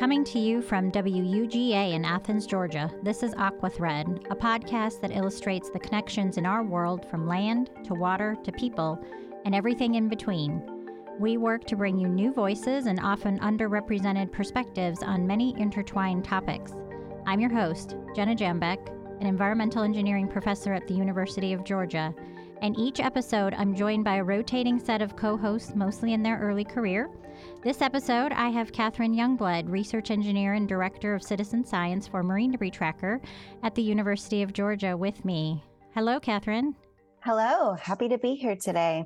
Coming to you from WUGA in Athens, Georgia, this is Aquathread, a podcast that illustrates the connections in our world from land to water to people and everything in between. We work to bring you new voices and often underrepresented perspectives on many intertwined topics. I'm your host, Jenna Jambeck, an environmental engineering professor at the University of Georgia. And each episode, I'm joined by a rotating set of co hosts, mostly in their early career. This episode, I have Kathryn Youngblood, research engineer and director of citizen science for Marine Debris Tracker at the University of Georgia, with me. Hello, Kathryn. Hello, happy to be here today.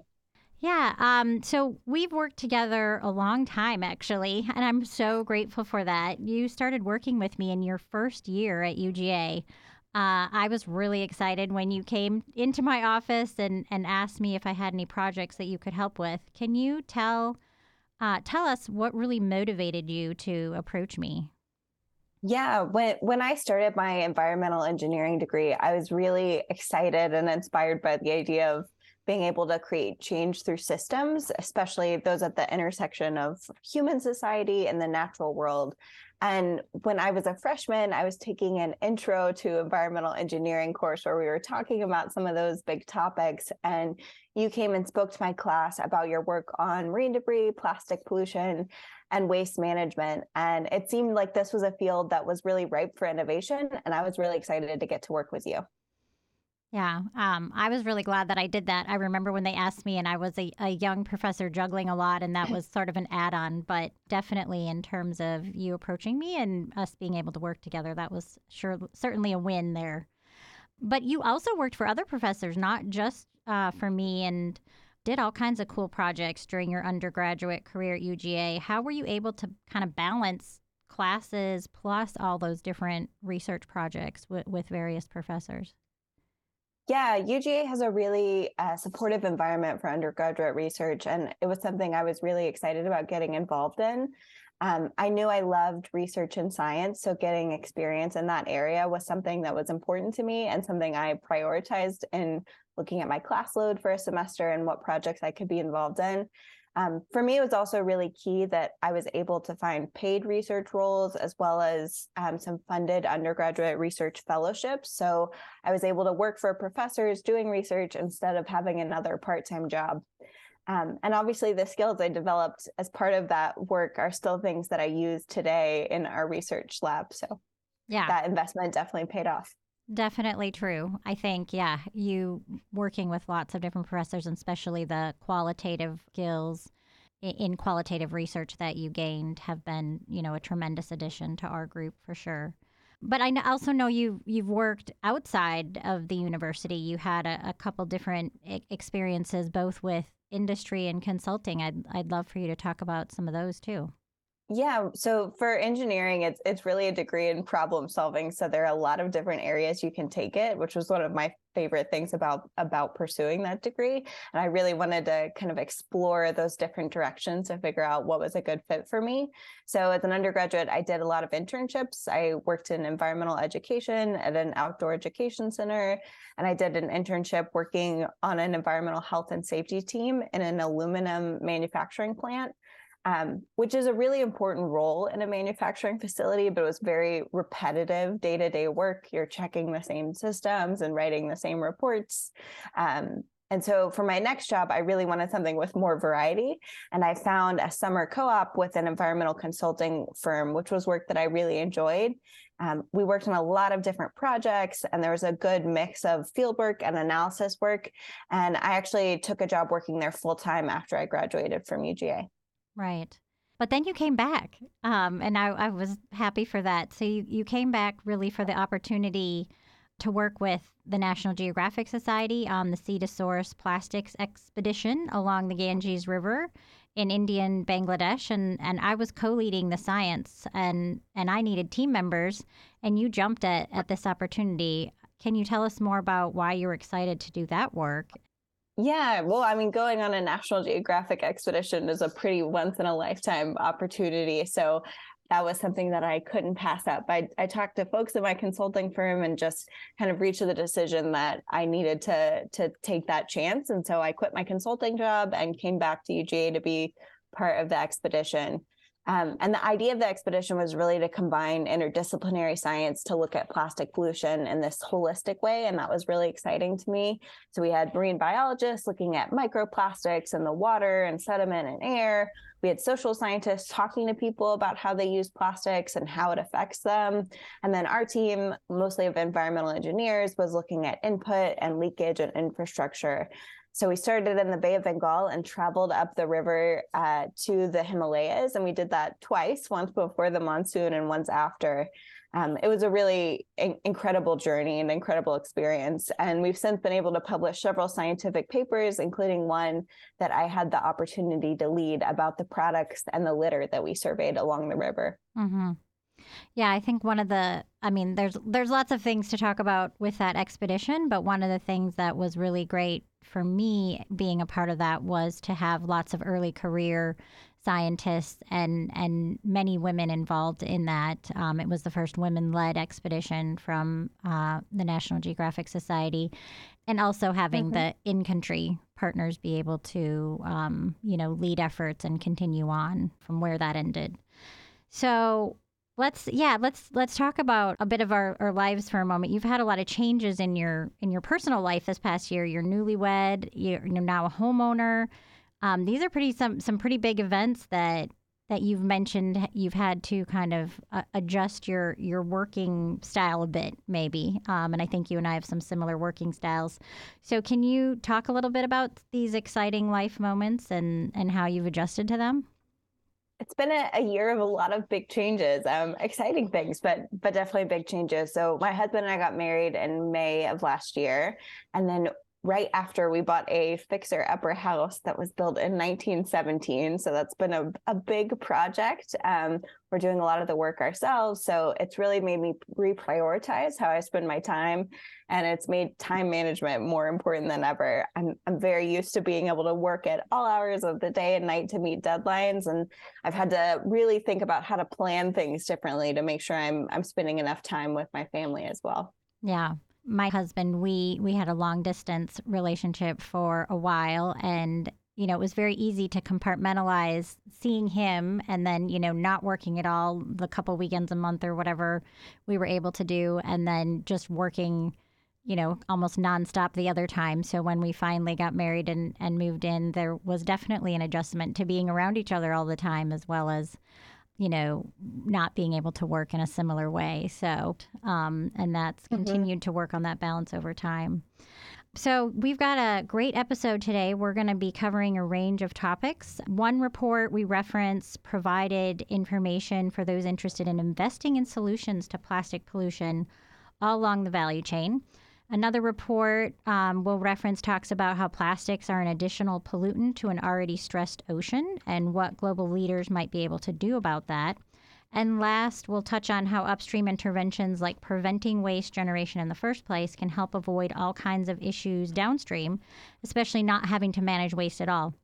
Yeah, um, so we've worked together a long time, actually, and I'm so grateful for that. You started working with me in your first year at UGA. Uh, I was really excited when you came into my office and, and asked me if I had any projects that you could help with. Can you tell uh, tell us what really motivated you to approach me. Yeah, when when I started my environmental engineering degree, I was really excited and inspired by the idea of being able to create change through systems, especially those at the intersection of human society and the natural world. And when I was a freshman, I was taking an intro to environmental engineering course where we were talking about some of those big topics. And you came and spoke to my class about your work on marine debris, plastic pollution, and waste management. And it seemed like this was a field that was really ripe for innovation. And I was really excited to get to work with you. Yeah, um, I was really glad that I did that. I remember when they asked me, and I was a, a young professor juggling a lot, and that was sort of an add on. But definitely, in terms of you approaching me and us being able to work together, that was sure certainly a win there. But you also worked for other professors, not just uh, for me, and did all kinds of cool projects during your undergraduate career at UGA. How were you able to kind of balance classes plus all those different research projects with various professors? Yeah, UGA has a really uh, supportive environment for undergraduate research, and it was something I was really excited about getting involved in. Um, I knew I loved research and science, so getting experience in that area was something that was important to me and something I prioritized in looking at my class load for a semester and what projects I could be involved in. Um, for me, it was also really key that I was able to find paid research roles as well as um, some funded undergraduate research fellowships. So I was able to work for professors doing research instead of having another part time job. Um, and obviously, the skills I developed as part of that work are still things that I use today in our research lab. So, yeah, that investment definitely paid off. Definitely true. I think, yeah, you working with lots of different professors, and especially the qualitative skills in qualitative research that you gained have been, you know, a tremendous addition to our group for sure. But I also know you you've worked outside of the university. You had a, a couple different experiences, both with industry and consulting. I'd I'd love for you to talk about some of those too. Yeah, so for engineering, it's it's really a degree in problem solving. So there are a lot of different areas you can take it, which was one of my favorite things about about pursuing that degree. And I really wanted to kind of explore those different directions to figure out what was a good fit for me. So as an undergraduate, I did a lot of internships. I worked in environmental education at an outdoor education center, and I did an internship working on an environmental health and safety team in an aluminum manufacturing plant um, which is a really important role in a manufacturing facility, but it was very repetitive day to day work. You're checking the same systems and writing the same reports. Um, and so for my next job, I really wanted something with more variety. And I found a summer co op with an environmental consulting firm, which was work that I really enjoyed. Um, we worked on a lot of different projects, and there was a good mix of field work and analysis work. And I actually took a job working there full time after I graduated from UGA. Right. But then you came back, um, and I, I, was happy for that. So you, you came back really for the opportunity to work with the National Geographic Society on the Sea to Source Plastics Expedition along the Ganges River in Indian Bangladesh, and, and I was co-leading the science, and and I needed team members, and you jumped at at this opportunity. Can you tell us more about why you were excited to do that work yeah, well, I mean, going on a National Geographic expedition is a pretty once in a lifetime opportunity. So that was something that I couldn't pass up. I, I talked to folks at my consulting firm and just kind of reached the decision that I needed to to take that chance. And so I quit my consulting job and came back to UGA to be part of the expedition. Um, and the idea of the expedition was really to combine interdisciplinary science to look at plastic pollution in this holistic way. And that was really exciting to me. So we had marine biologists looking at microplastics in the water and sediment and air. We had social scientists talking to people about how they use plastics and how it affects them. And then our team, mostly of environmental engineers, was looking at input and leakage and infrastructure. So we started in the Bay of Bengal and traveled up the river uh, to the Himalayas. And we did that twice, once before the monsoon and once after. Um, it was a really in- incredible journey and incredible experience. And we've since been able to publish several scientific papers, including one that I had the opportunity to lead about the products and the litter that we surveyed along the river. Mm-hmm. Yeah, I think one of the I mean there's there's lots of things to talk about with that expedition, but one of the things that was really great for me being a part of that was to have lots of early career scientists and and many women involved in that. Um, it was the first women-led expedition from uh, the National Geographic Society, and also having mm-hmm. the in-country partners be able to um, you know lead efforts and continue on from where that ended. So Let's yeah, let's let's talk about a bit of our, our lives for a moment. You've had a lot of changes in your in your personal life this past year. You're newlywed. You're, you're now a homeowner. Um, these are pretty some some pretty big events that that you've mentioned. You've had to kind of uh, adjust your your working style a bit, maybe. Um, and I think you and I have some similar working styles. So, can you talk a little bit about these exciting life moments and and how you've adjusted to them? It's been a, a, year of a lot of big changes um exciting things but but definitely big changes. So my husband and i got married in may of last year and then right after we bought a fixer upper house that was built in 1917. So that's been a, a big project. Um, we're doing a lot of the work ourselves. So it's really made me reprioritize how I spend my time. And it's made time management more important than ever. I'm, I'm very used to being able to work at all hours of the day and night to meet deadlines. And I've had to really think about how to plan things differently to make sure I'm, I'm spending enough time with my family as well. Yeah my husband, we we had a long distance relationship for a while and you know, it was very easy to compartmentalize seeing him and then, you know, not working at all the couple weekends a month or whatever we were able to do and then just working, you know, almost nonstop the other time. So when we finally got married and, and moved in, there was definitely an adjustment to being around each other all the time as well as you know, not being able to work in a similar way. So, um, and that's mm-hmm. continued to work on that balance over time. So, we've got a great episode today. We're going to be covering a range of topics. One report we reference provided information for those interested in investing in solutions to plastic pollution all along the value chain. Another report um, will reference talks about how plastics are an additional pollutant to an already stressed ocean and what global leaders might be able to do about that. And last, we'll touch on how upstream interventions like preventing waste generation in the first place can help avoid all kinds of issues downstream, especially not having to manage waste at all.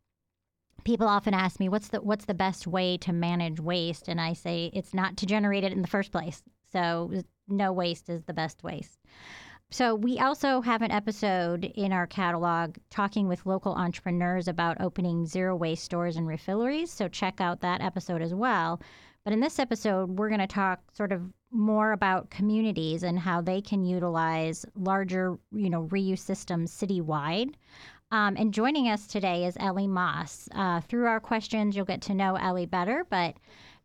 People often ask me, "What's the what's the best way to manage waste?" And I say, "It's not to generate it in the first place. So no waste is the best waste." So, we also have an episode in our catalog talking with local entrepreneurs about opening zero waste stores and refilleries. So, check out that episode as well. But in this episode, we're going to talk sort of more about communities and how they can utilize larger, you know, reuse systems citywide. Um, and joining us today is Ellie Moss. Uh, through our questions, you'll get to know Ellie better, but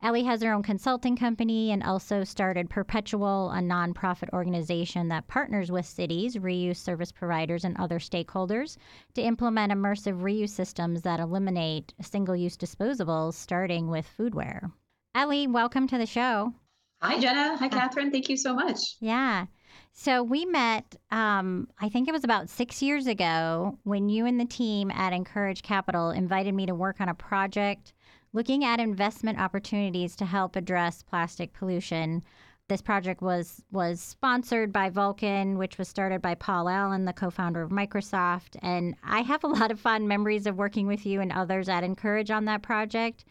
Ellie has her own consulting company and also started Perpetual, a nonprofit organization that partners with cities, reuse service providers, and other stakeholders to implement immersive reuse systems that eliminate single use disposables, starting with foodware. Ellie, welcome to the show. Hi, Jenna. Hi, Kathryn. Thank you so much. Yeah. So we met, um, I think it was about six years ago when you and the team at Encourage Capital invited me to work on a project looking at investment opportunities to help address plastic pollution. This project was was sponsored by Vulcan, which was started by Paul Allen, the co-founder of Microsoft, and I have a lot of fond memories of working with you and others at Encourage on that project.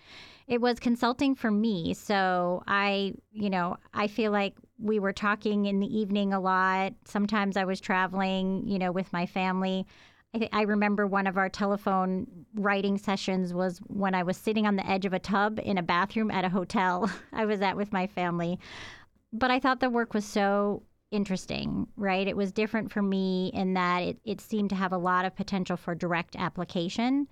It was consulting for me, so I, you know, I feel like we were talking in the evening a lot. Sometimes I was traveling, you know, with my family. I, th- I remember one of our telephone writing sessions was when I was sitting on the edge of a tub in a bathroom at a hotel I was at with my family. But I thought the work was so interesting, right? It was different for me in that it, it seemed to have a lot of potential for direct application.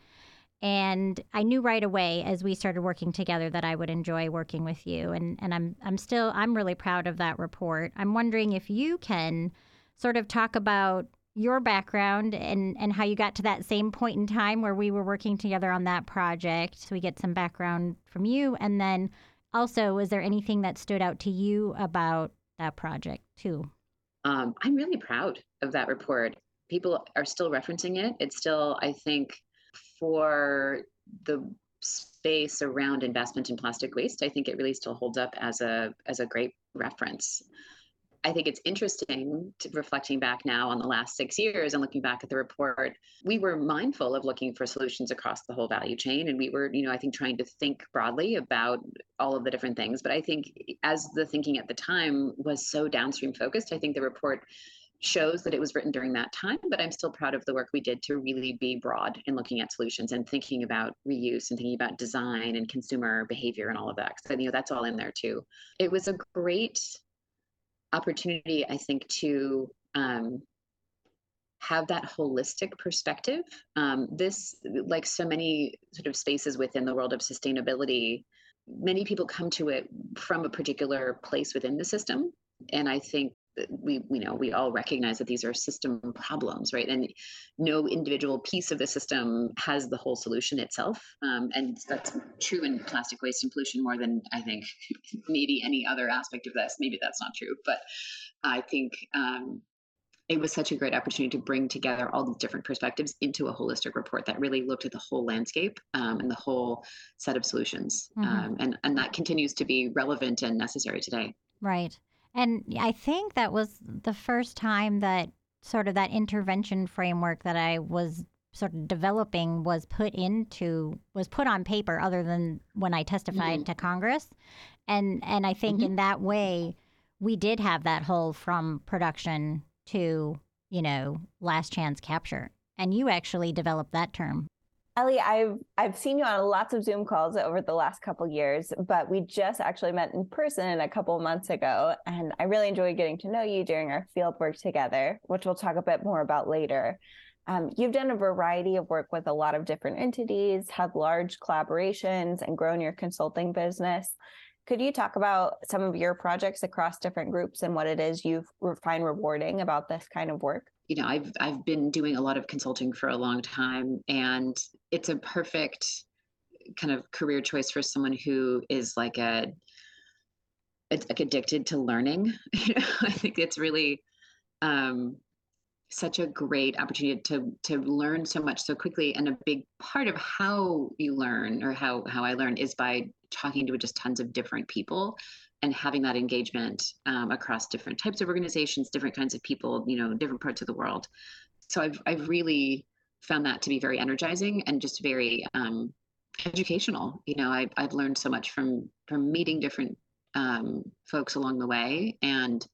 And I knew right away as we started working together that I would enjoy working with you. And, and I'm, I'm still, I'm really proud of that report. I'm wondering if you can sort of talk about your background and, and how you got to that same point in time where we were working together on that project. So we get some background from you. And then also, was there anything that stood out to you about that project too? Um, I'm really proud of that report. People are still referencing it. It's still, I think, for the space around investment in plastic waste, I think it really still holds up as a as a great reference. I think it's interesting to, reflecting back now on the last six years and looking back at the report. We were mindful of looking for solutions across the whole value chain, and we were, you know, I think trying to think broadly about all of the different things. But I think as the thinking at the time was so downstream focused, I think the report shows that it was written during that time, but I'm still proud of the work we did to really be broad in looking at solutions and thinking about reuse and thinking about design and consumer behavior and all of that. So, you know, that's all in there too. It was a great opportunity, I think, to um, have that holistic perspective. Um, this, like so many sort of spaces within the world of sustainability, many people come to it from a particular place within the system. And I think we you know we all recognize that these are system problems right? And no individual piece of the system has the whole solution itself um, and that's true in plastic waste and pollution more than i think maybe any other aspect of this. Maybe that's not true but i think um, it was such a great opportunity to bring together all these different perspectives into a holistic report that really looked at the whole landscape um, and the whole set of solutions mm-hmm. Um, and and that continues to be relevant and necessary today. Right and I think that was the first time that sort of that intervention framework that I was sort of developing was put into was put on paper other than when I testified mm-hmm. to Congress. And and I think mm-hmm. in that way we did have that whole from production to, you know, last chance capture. And you actually developed that term. Ellie, I've I've seen you on lots of Zoom calls over the last couple years, but we just actually met in person a couple months ago, and I really enjoyed getting to know you during our field work together, which we'll talk a bit more about later. Um, you've done a variety of work with a lot of different entities, had large collaborations, and grown your consulting business. Could you talk about some of your projects across different groups and what it is you find rewarding about this kind of work? You know i've i've been doing a lot of consulting for a long time and it's a perfect kind of career choice for someone who is like a it's like addicted to learning. I think it's really um such a great opportunity to to learn so much so quickly and a big part of how you learn or how how i learn is by talking to just tons of different people and having that engagement um, across different types of organizations, different kinds of people, you know, different parts of the world. So I've I've really found that to be very energizing and just very um, educational. You know, I've I've learned so much from from meeting different um, folks along the way and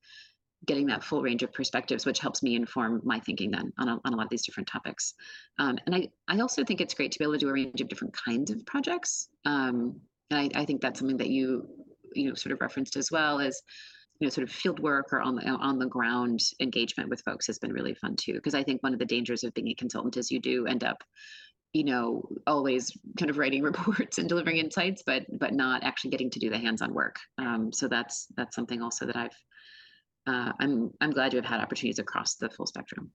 getting that full range of perspectives, which helps me inform my thinking then on a, on a lot of these different topics. Um, and I, I also think it's great to be able to do a range of different kinds of projects. Um, and I, I think that's something that you you know sort of referenced as well as you know sort of field work or on the on the ground engagement with folks has been really fun too because i think one of the dangers of being a consultant is you do end up you know always kind of writing reports and delivering insights but but not actually getting to do the hands-on work. Um, so that's that's something also that i've uh, i'm i'm glad to have had opportunities across the full spectrum.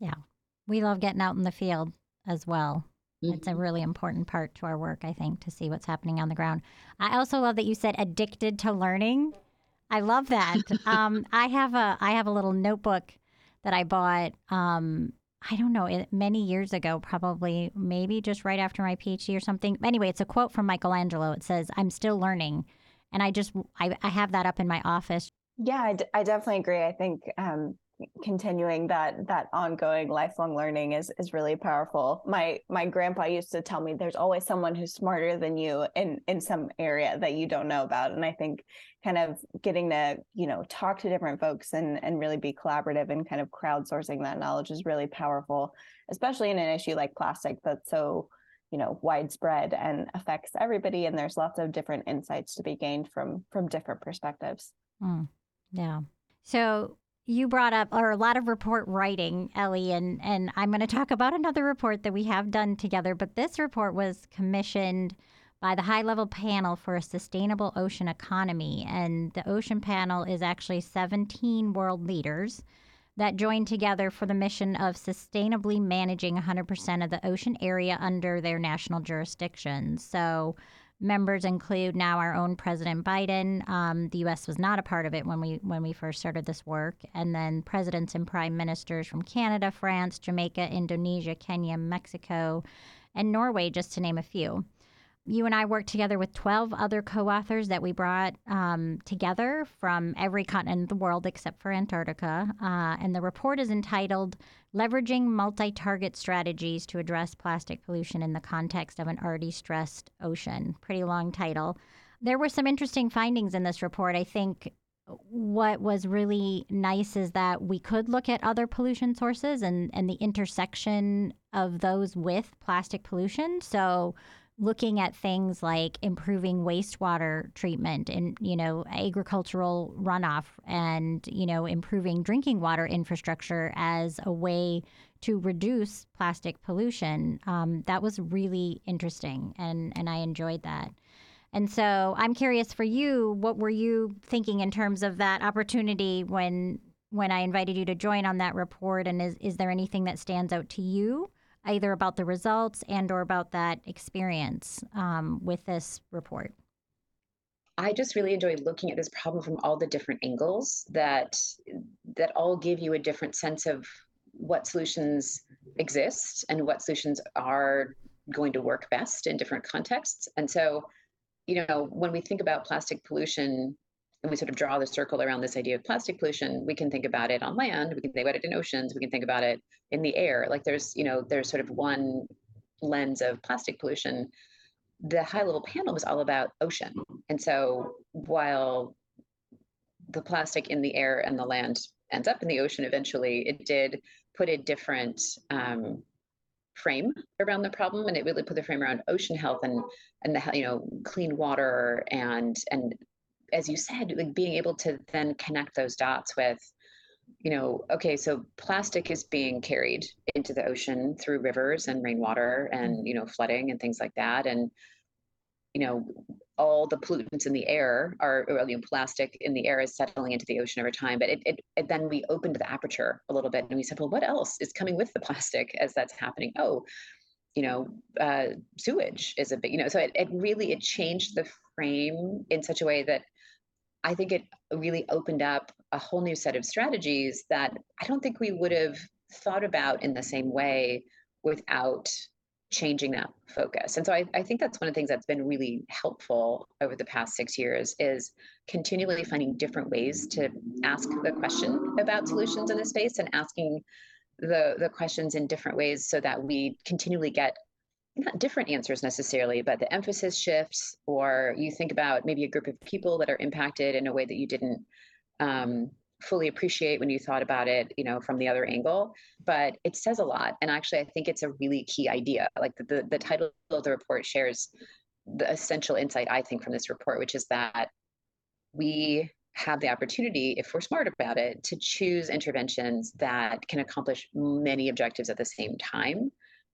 Yeah. We love getting out in the field as well Mm-hmm. It's a mm-hmm. really important part to our work, I think, to see what's happening on the ground. I also love that you said addicted to learning. I love that. um, I have a I have a little notebook that I bought. Um, I don't know, many years ago, probably maybe just right after my PhD or something. Anyway, it's a quote from Michelangelo. It says, "I'm still learning," and I just I, I have that up in my office. Yeah, I, d- I definitely agree. I think um, continuing that that ongoing lifelong learning is is really powerful. My my grandpa used to tell me there's always someone who's smarter than you in in some area that you don't know about. And I think kind of getting to, you know, talk to different folks and and really be collaborative and kind of crowdsourcing that knowledge is really powerful, especially in an issue like plastic that's so you know widespread and affects everybody and there's lots of different insights to be gained from from different perspectives mm, yeah so you brought up or a lot of report writing, Ellie, and and I'm going to talk about another report that we have done together. But this report was commissioned by the high level panel for a sustainable ocean economy, and the ocean panel is actually 17 world leaders that joined together for the mission of sustainably managing 100% of the ocean area under their national jurisdiction. So Members include now our own President Biden. Um, the U.S. was not a part of it when we when we first started this work, and then presidents and prime ministers from Canada, France, Jamaica, Indonesia, Kenya, Mexico, and Norway, just to name a few you and I worked together with 12 other co authors that we brought um, together from every continent of the world except for Antarctica. Uh, and the report is entitled Leveraging Multi Target Strategies to Address Plastic Pollution in the Context of an Already Stressed Ocean. Pretty long title. There were some interesting findings in this report. I think what was really nice is that we could look at other pollution sources and, and the intersection of those with plastic pollution. So, looking at things like improving wastewater treatment and you know agricultural runoff and you know improving drinking water infrastructure as a way to reduce plastic pollution um, that was really interesting and and i enjoyed that. And so i'm curious for you what were you thinking in terms of that opportunity when when i invited you to join on that report? And is, is there anything that stands out to you either about the results and or about that experience um, with this report? I just really enjoyed looking at this problem from all the different angles that that all give you a different sense of what solutions exist and what solutions are going to work best in different contexts. And so, you know, when we think about plastic pollution, and we sort of draw the circle around this idea of plastic pollution, we can think about it on land, we can think about it in oceans, we can think about it in the air. Like there's, you know, there's sort of one lens of plastic pollution. The high level panel was all about ocean. And so while the plastic in the air and the land ends up in the ocean eventually, it did put a different um, frame around the problem and it really put the frame around ocean health and and the you know clean water and and as you said, like being able to then connect those dots with, you know, okay, so plastic is being carried into the ocean through rivers and rainwater and, you know, flooding and things like that. And, you know, all the pollutants in the air are, or, you know, plastic in the air is settling into the ocean over time. But it, it, it then we opened the aperture a little bit and we said, well, what else is coming with the plastic as that's happening? Oh, you know, uh, sewage is a big, you know, so it, it really, it changed the frame in such a way that I think it really opened up a whole new set of strategies that I don't think we would have thought about in the same way without changing that focus. And so I, I, think that's one of the things that's been really helpful over the past six years is continually finding different ways to ask the question about solutions in the space and asking the, the questions in different ways so that we continually get not different answers necessarily, but the emphasis shifts, or you think about maybe a group of people that are impacted in a way that you didn't um, fully appreciate when you thought about it, you know, from the other angle. But it says a lot, and actually, I think it's a really key idea. Like the the, the title of the report shares the essential insight I think from this report, which is that we have the opportunity, if we're smart about it, to choose interventions that can accomplish many objectives at the same time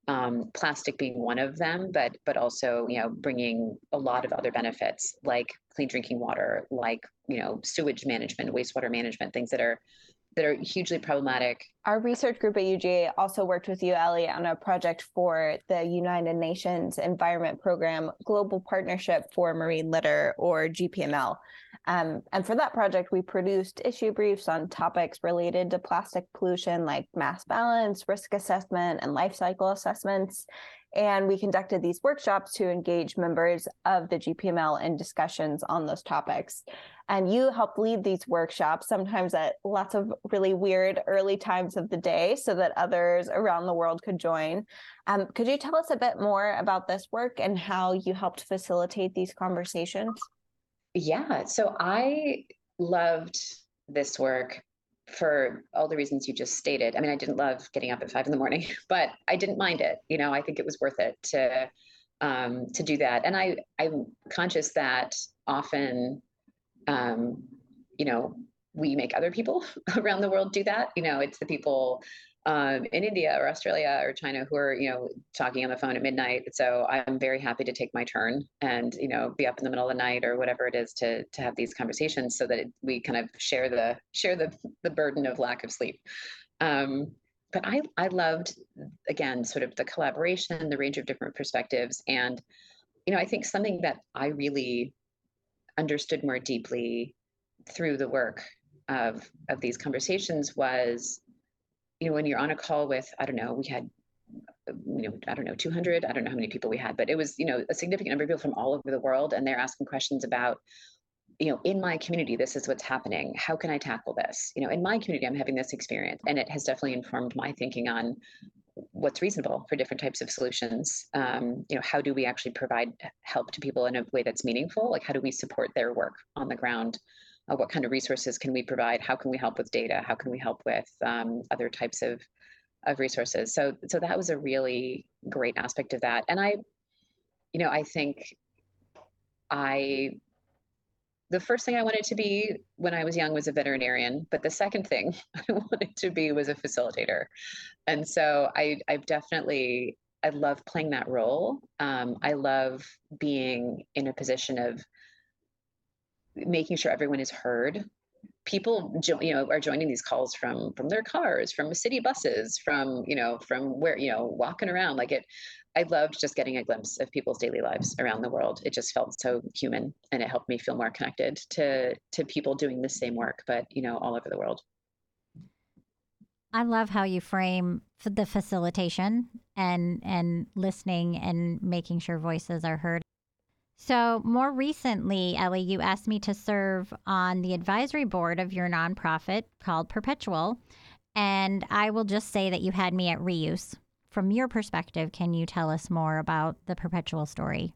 um, plastic being one of them, but but also you know bringing a lot of other benefits like clean drinking water, like you know sewage management, wastewater management, things that are that are hugely problematic. Our research group at UGA also worked with you, Ellie, on a project for the United Nations Environment Program Global Partnership for Marine Litter, or GPML. Um, and for that project, we produced issue briefs on topics related to plastic pollution like mass balance, risk assessment, and life cycle assessments. And we conducted these workshops to engage members of the GPML in discussions on those topics. And you helped lead these workshops, sometimes at lots of really weird early times of the day, so that others around the world could join. Um, could you tell us a bit more about this work and how you helped facilitate these conversations? Yeah, so I loved this work for all the reasons you just stated. I mean, I didn't love getting up at five in the morning, but I didn't mind it. You know, I think it was worth it to um, to do that. And I I'm conscious that often, um, you know, we make other people around the world do that. You know, it's the people um, in India or Australia or China who are, you know, talking on the phone at midnight. So I'm very happy to take my turn and, you know, be up in the middle of the night or whatever it is to to have these conversations so that it, we kind of share the share the the burden of lack of sleep. Um, but I I loved again sort of the collaboration, the range of different perspectives, and you know I think something that I really understood more deeply through the work of of these conversations was you know, when you're on a call with, I don't know, we had, you know, I don't know, 200, I don't know how many people we had, but it was, you know, a significant number of people from all over the world. And they're asking questions about, you know, in my community, this is what's happening. How can I tackle this? You know, in my community, I'm having this experience. And it has definitely informed my thinking on what's reasonable for different types of solutions. Um, you know, how do we actually provide help to people in a way that's meaningful? Like, how do we support their work on the ground? Uh, what kind of resources can we provide? How can we help with data? How can we help with um, other types of of resources? So so that was a really great aspect of that. And i you know i think i the first thing i wanted to be when i was young was a veterinarian but the second thing i wanted to be was a facilitator. And so i i've definitely i love playing that role. Um, i love being in a position of making sure everyone is heard. People jo- you know are joining these calls from from their cars from city buses from you know from where you know walking around. Like it i loved just getting a glimpse of people's daily lives around the world. It just felt so human and it helped me feel more connected to to people doing the same work but you know all over the world. I love how you frame the facilitation and and listening and making sure voices are heard. So, more recently, Ellie, you asked me to serve on the advisory board of your nonprofit called Perpetual. And I will just say that you had me at reuse. From your perspective, can you tell us more about the Perpetual story?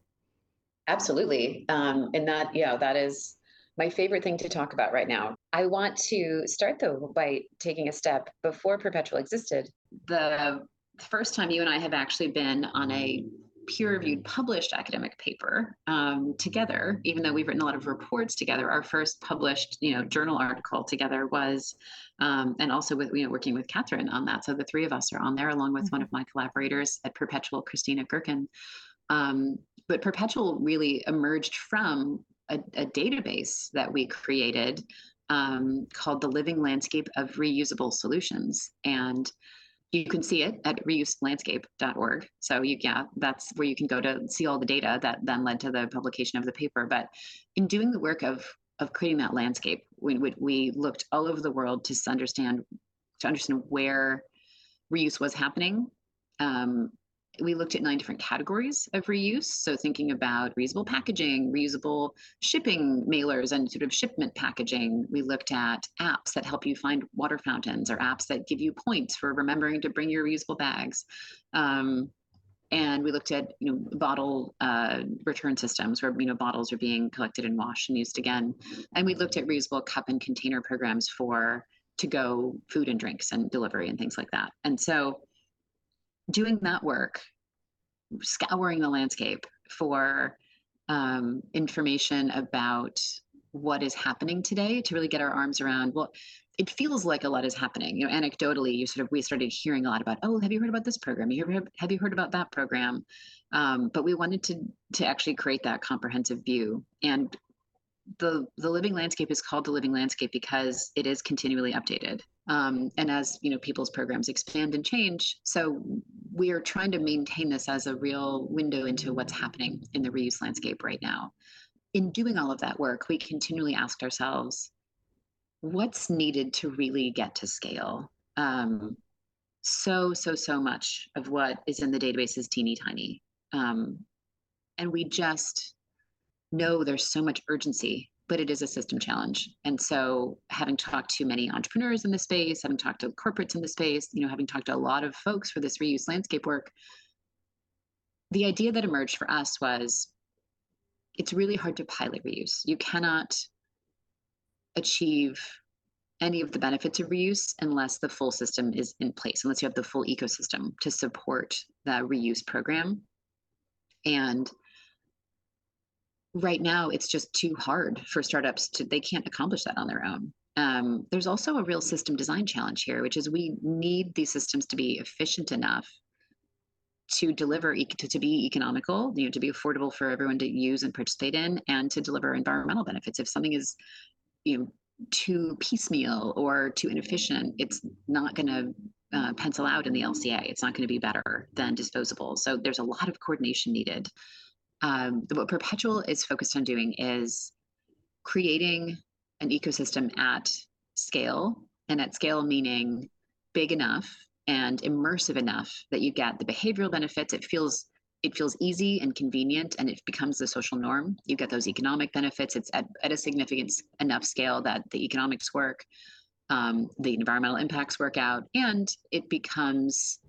Absolutely. Um, and that, yeah, that is my favorite thing to talk about right now. I want to start though by taking a step before Perpetual existed. The first time you and I have actually been on a peer-reviewed published academic paper um, together even though we've written a lot of reports together. Our first published you know journal article together was um, and also with you know working with kathryn on that. So the three of us are on there along with mm-hmm. one of my collaborators at perpetual christina gerken. Um, but perpetual really emerged from a, a database that we created um, called the living landscape of reusable solutions. And you can see it at reuselandscape.org. So you, yeah, that's where you can go to see all the data that then led to the publication of the paper. But in doing the work of of creating that landscape, we we looked all over the world to understand to understand where reuse was happening, um, we looked at nine different categories of reuse. So thinking about reusable packaging, reusable shipping mailers and sort of shipment packaging. We looked at apps that help you find water fountains or apps that give you points for remembering to bring your reusable bags. Um, and we looked at you know bottle uh, return systems where you know bottles are being collected and washed and used again. And we looked at reusable cup and container programs for to go food and drinks and delivery and things like that. And so doing that work, scouring the landscape for um, information about what is happening today to really get our arms around well it feels like a lot is happening. You know anecdotally you sort of we started hearing a lot about oh have you heard about this program? You heard, have you heard about that program? Um, but we wanted to to actually create that comprehensive view. And the the living landscape is called the living landscape because it is continually updated um, and as you know people's programs expand and change so we are trying to maintain this as a real window into what's happening in the reuse landscape right now. In doing all of that work we continually asked ourselves what's needed to really get to scale? Um, so so so much of what is in the database is teeny tiny um, and we just know there's so much urgency but it is a system challenge and so having talked to many entrepreneurs in the space having talked to corporates in the space you know having talked to a lot of folks for this reuse landscape work the idea that emerged for us was it's really hard to pilot reuse you cannot achieve any of the benefits of reuse unless the full system is in place, unless you have the full ecosystem to support the reuse program. And right now, it's just too hard for startups to, they can't accomplish that on their own. Um, there's also a real system design challenge here, which is we need these systems to be efficient enough to deliver to, to be economical you know to be affordable for everyone to use and participate in and to deliver environmental benefits if something is you know too piecemeal or too inefficient, it's not going to uh, pencil out in the LCA. It's not going to be better than disposable. So there's a lot of coordination needed. Um, what Perpetual is focused on doing is creating an ecosystem at scale, and at scale meaning big enough and immersive enough that you get the behavioral benefits. It feels it feels easy and convenient and it becomes the social norm. You get those economic benefits. It's at, at a significant enough scale that the economics work, um, the environmental impacts work out, and it becomes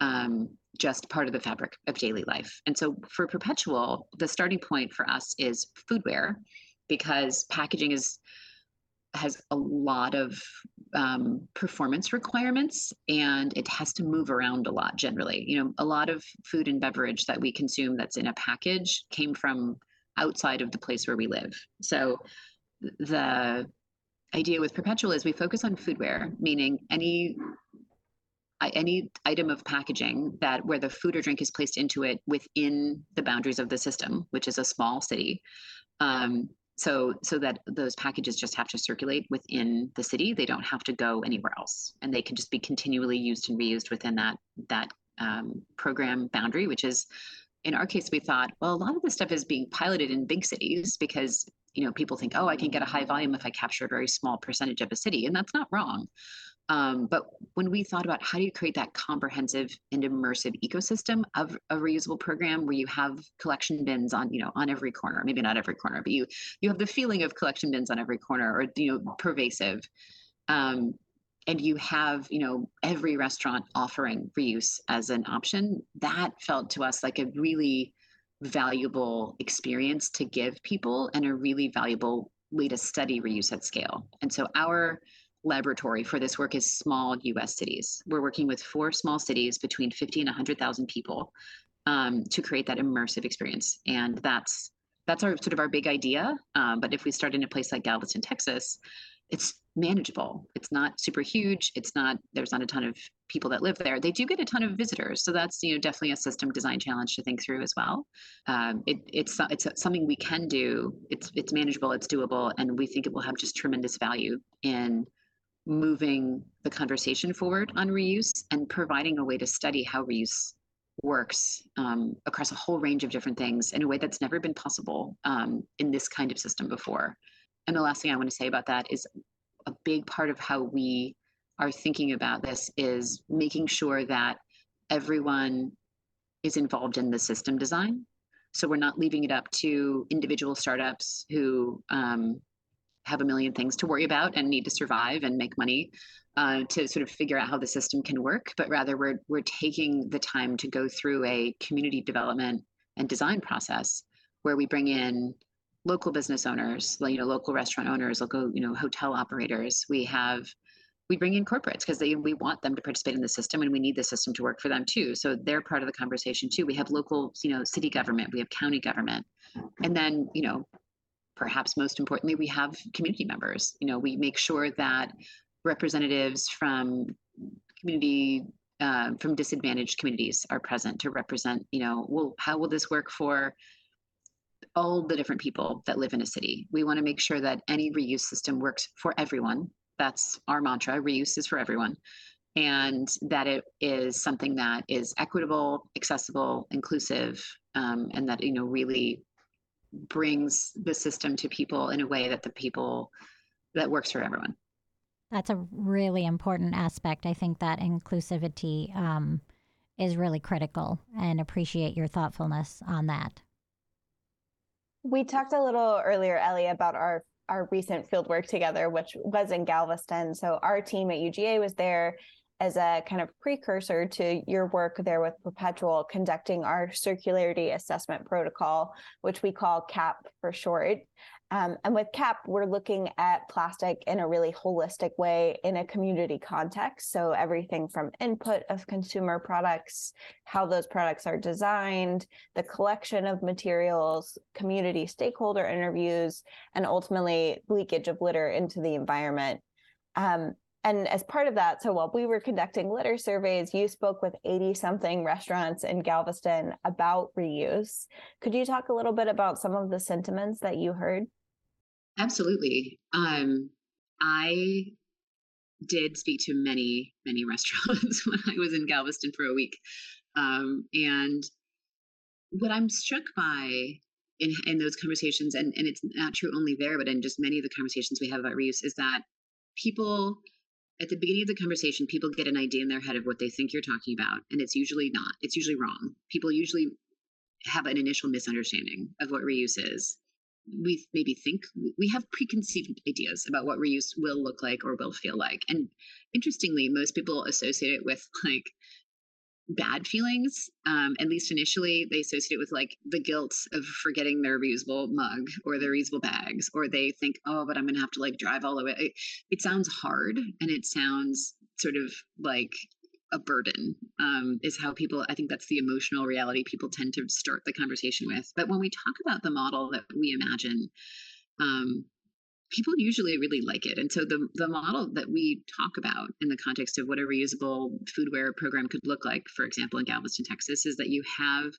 um, just part of the fabric of daily life. And so for Perpetual, the starting point for us is foodware because packaging is has a lot of um, performance requirements and it has to move around a lot generally you know a lot of food and beverage that we consume that's in a package came from outside of the place where we live so the idea with perpetual is we focus on foodware meaning any any item of packaging that where the food or drink is placed into it within the boundaries of the system which is a small city um, so so that those packages just have to circulate within the city. They don't have to go anywhere else. And they can just be continually used and reused within that that um, program boundary which is in our case we thought well a lot of this stuff is being piloted in big cities because you know people think oh i can get a high volume if i capture a very small percentage of a city and that's not wrong um, but when we thought about how do you create that comprehensive and immersive ecosystem of a reusable program where you have collection bins on, you know, on every corner, maybe not every corner, but you you have the feeling of collection bins on every corner or you know pervasive. Um, and you have, you know, every restaurant offering reuse as an option, that felt to us like a really valuable experience to give people and a really valuable way to study reuse at scale. And so our laboratory for this work is small US cities. We're working with four small cities between 50 and 100,000 people um, to create that immersive experience. And that's that's our sort of our big idea. Um, but if we start in a place like Galveston, Texas, it's manageable. It's not super huge. It's not there's not a ton of people that live there. They do get a ton of visitors, so that's you know definitely a system design challenge to think through as well. Um, it, it's it's something we can do. It's it's manageable. It's doable, and we think it will have just tremendous value in moving the conversation forward on reuse and providing a way to study how reuse works um, across a whole range of different things in a way that's never been possible um, in this kind of system before. And the last thing I want to say about that is a big part of how we are thinking about this is making sure that everyone is involved in the system design. So we're not leaving it up to individual startups who um, have a million things to worry about and need to survive and make money uh, to sort of figure out how the system can work, but rather we're we're taking the time to go through a community development and design process where we bring in local business owners, you know, local restaurant owners, local you know hotel operators. We have we bring in corporates because we want them to participate in the system and we need the system to work for them too. So they're part of the conversation too. We have local, you know, city government, we have county government, and then you know perhaps most importantly, we have community members. You know, we make sure that representatives from community uh, from disadvantaged communities are present to represent. You know, well, how will this work for all the different people that live in a city? We want to make sure that any reuse system works for everyone. That's our mantra. Reuse is for everyone. And that it is something that is equitable, accessible, inclusive, um, and that you know really brings the system to people in a way that the people that works for everyone. That's a really important aspect. I think that inclusivity um, is really critical and appreciate your thoughtfulness on that. We talked a little earlier, Ellie, about our our recent field work together, which was in Galveston. So our team at UGA was there as a kind of precursor to your work there with Perpetual, conducting our circularity assessment protocol, which we call CAP for short. Um, and with CAP, we're looking at plastic in a really holistic way in a community context. So everything from input of consumer products, how those products are designed, the collection of materials, community stakeholder interviews, and ultimately leakage of litter into the environment. Um, and as part of that, so while we were conducting litter surveys, you spoke with 80 something restaurants in Galveston about reuse. Could you talk a little bit about some of the sentiments that you heard? Absolutely. Um, I did speak to many, many restaurants when I was in Galveston for a week. Um, and what I'm struck by in, in those conversations, and, and it's not true only there, but in just many of the conversations we have about reuse, is that people at the beginning of the conversation, people get an idea in their head of what they think you're talking about, and it's usually not. It's usually wrong. People usually have an initial misunderstanding of what reuse is. We maybe think we have preconceived ideas about what reuse will look like or will feel like. And interestingly, most people associate it with like bad feelings. Um, at least initially, they associate it with like the guilt of forgetting their reusable mug or their reusable bags, or they think, oh, but I'm to have to like drive all the way. It, it, sounds hard and it sounds sort of like a burden, um, is how people, I think that's the emotional reality people tend to start the conversation with. But when we talk about the model that we imagine, um, people usually really like it. And so the the model that we talk about in the context of what a reusable foodware program could look like, for example, in Galveston, Texas, is that you have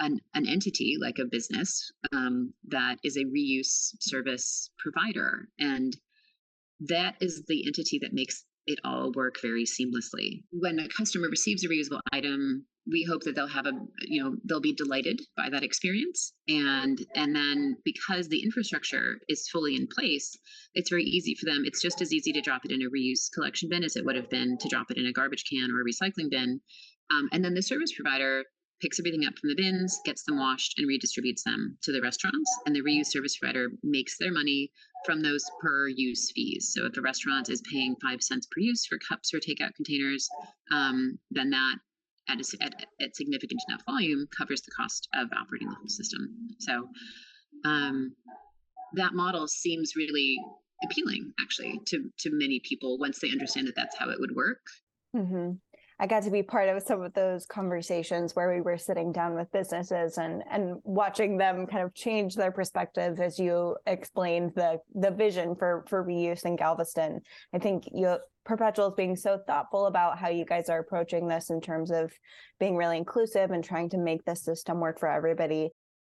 an, an entity like a business um, that is a reuse service provider. And that is the entity that makes it all work very seamlessly. When a customer receives a reusable item, we hope that they'll have a you know they'll be delighted by that experience. And and then because the infrastructure is fully in place it's very easy for them it's just as easy to drop it in a reuse collection bin as it would have been to drop it in a garbage can or a recycling bin. Um, and then the service provider picks everything up from the bins gets them washed and redistributes them to the restaurants. And the reuse service provider makes their money from those per use fees. So if the restaurant is paying five cents per use for cups or takeout containers um, then that at, a, at, at significant enough volume covers the cost of operating the whole system. So um, that model seems really appealing, actually, to to many people once they understand that that's how it would work. Mm-hmm. I got to be part of some of those conversations where we were sitting down with businesses and and watching them kind of change their perspective as you explained the the vision for for reuse in Galveston. I think you Perpetual is being so thoughtful about how you guys are approaching this in terms of being really inclusive and trying to make the system work for everybody.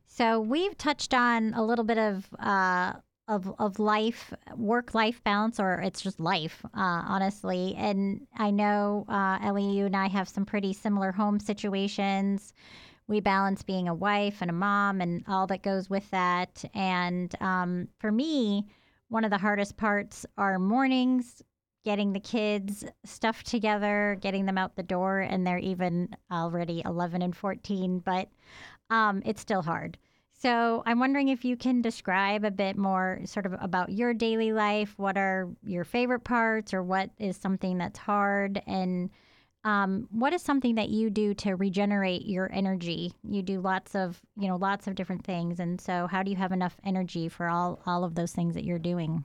So we've touched on a little bit of uh, of of life, work life balance, or it's just life, uh, honestly. And I know uh, Ellie, you and I have some pretty similar home situations. We balance being a wife and a mom and all that goes with that. And um, for me, one of the hardest parts are mornings getting the kids stuff together, getting them out the door, and they're even already 11 and 14, but um, it's still hard. So I'm wondering if you can describe a bit more sort of about your daily life. What are your favorite parts, or what is something that's hard? And um, what is something that you do to regenerate your energy? You do lots of, you know, lots of different things. And so how do you have enough energy for all, all of those things that you're doing?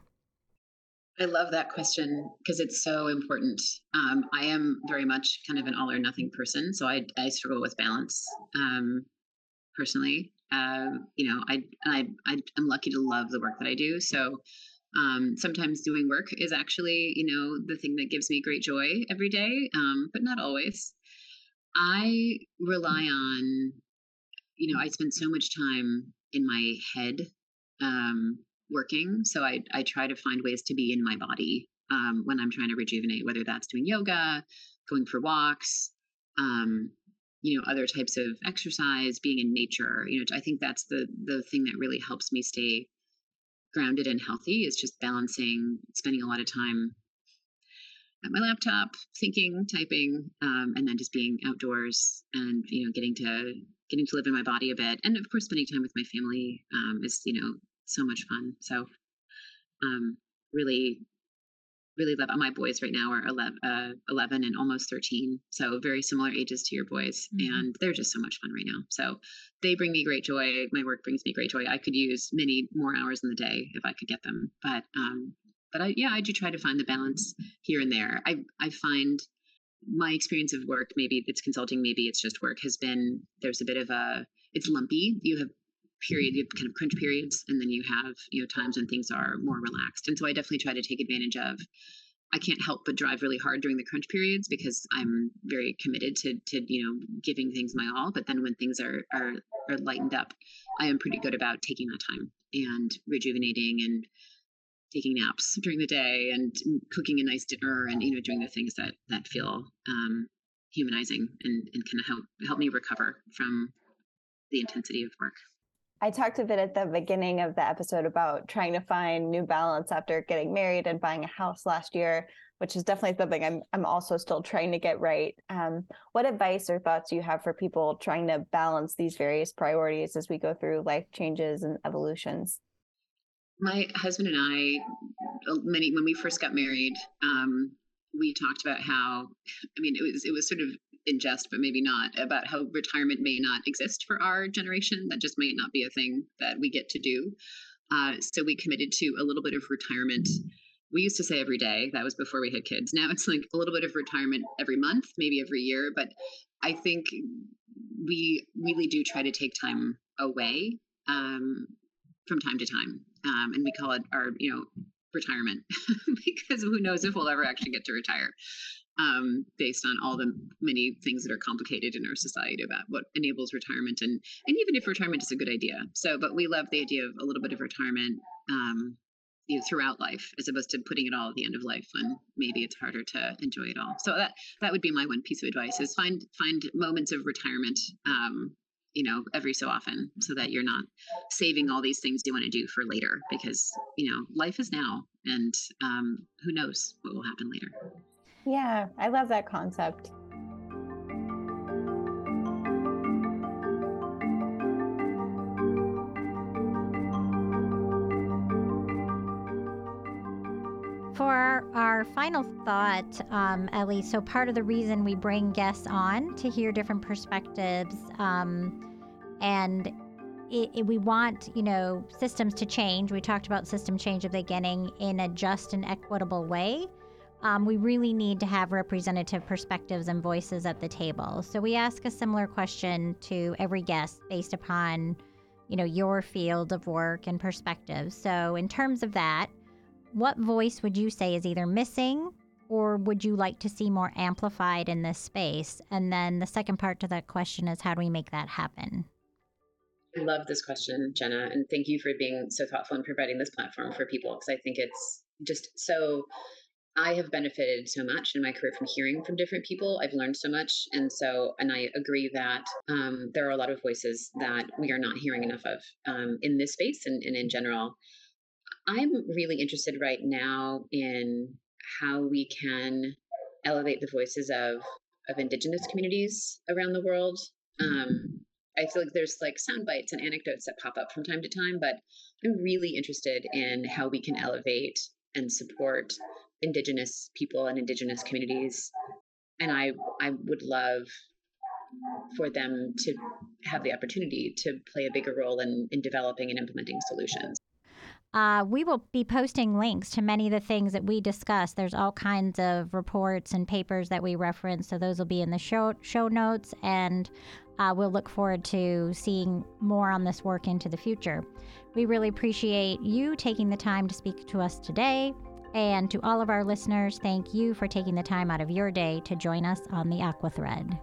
I love that question because it's so important. Um, I am very much kind of an all or nothing person, so I, I struggle with balance um, personally. Uh, you know, I, I I am lucky to love the work that I do. So um, sometimes doing work is actually you know the thing that gives me great joy every day, um, but not always. I rely on, you know, I spend so much time in my head um, working. So I, I try to find ways to be in my body um, when I'm trying to rejuvenate, whether that's doing yoga, going for walks, um, you know, other types of exercise, being in nature. You know, I think that's the the thing that really helps me stay grounded and healthy is just balancing spending a lot of time at my laptop thinking typing um, and then just being outdoors and you know getting to getting to live in my body a bit and of course spending time with my family um, is you know so much fun so um, really really love my boys right now are 11, uh, 11, and almost 13 so very similar ages to your boys mm-hmm. and they're just so much fun right now. So they bring me great joy my work brings me great joy. I could use many more hours in the day if i could get them but um but i yeah i do try to find the balance here and there. I i find my experience of work maybe it's consulting maybe it's just work has been there's a bit of a it's lumpy. You have period you have kind of crunch periods and then you have you know times when things are more relaxed and so i definitely try to take advantage of i can't help but drive really hard during the crunch periods because i'm very committed to to you know giving things my all but then when things are are, are lightened up i am pretty good about taking that time and rejuvenating and taking naps during the day and cooking a nice dinner and you know doing the things that that feel um, humanizing and, and kind of help help me recover from the intensity of work. I talked a bit at the beginning of the episode about trying to find new balance after getting married and buying a house last year, which is definitely something I'm I'm also still trying to get right. Um, what advice or thoughts do you have for people trying to balance these various priorities as we go through life changes and evolutions? My husband and I, uh, many when we first got married, um, we talked about how, I mean, it was it was sort of in jest, but maybe not, about how retirement may not exist for our generation. That just might not be a thing that we get to do. Uh, so we committed to a little bit of retirement. We used to say every day. That was before we had kids. Now it's like a little bit of retirement every month, maybe every year. But I think we really do try to take time away um, from time to time, um, and we call it our, you know, retirement because who knows if we'll ever actually get to retire um, based on all the many things that are complicated in our society about what enables retirement and and even if retirement is a good idea. So, but we love the idea of a little bit of retirement. Um, you know, throughout life, as opposed to putting it all at the end of life when maybe it's harder to enjoy it all. So that that would be my one piece of advice: is find find moments of retirement um, you know every so often so that you're not saving all these things you want to do for later because you know life is now and um, who knows what will happen later yeah, I love that concept. For our final thought, um, Ellie, so part of the reason we bring guests on to hear different perspectives um, and it, it, we want, you know, systems to change. We talked about system change at the beginning in a just and equitable way um, we really need to have representative perspectives and voices at the table. So we ask a similar question to every guest based upon, you know, your field of work and perspective. So in terms of that, what voice would you say is either missing or would you like to see more amplified in this space? And then the second part to that question is how do we make that happen? I love this question, Jenna, and thank you for being so thoughtful and providing this platform for people because I think it's just so I have benefited so much in my career from hearing from different people. I've learned so much. And so, and I agree that um, there are a lot of voices that we are not hearing enough of um, in this space and, and in general. I'm really interested right now in how we can elevate the voices of, of Indigenous communities around the world. Um, I feel like there's like sound bites and anecdotes that pop up from time to time, but I'm really interested in how we can elevate and support indigenous people and indigenous communities and i i would love for them to have the opportunity to play a bigger role in, in developing and implementing solutions uh, we will be posting links to many of the things that we discussed. There's all kinds of reports and papers that we reference, so those will be in the show show notes, and uh, we'll look forward to seeing more on this work into the future. We really appreciate you taking the time to speak to us today. And to all of our listeners, thank you for taking the time out of your day to join us on the Aqua Thread.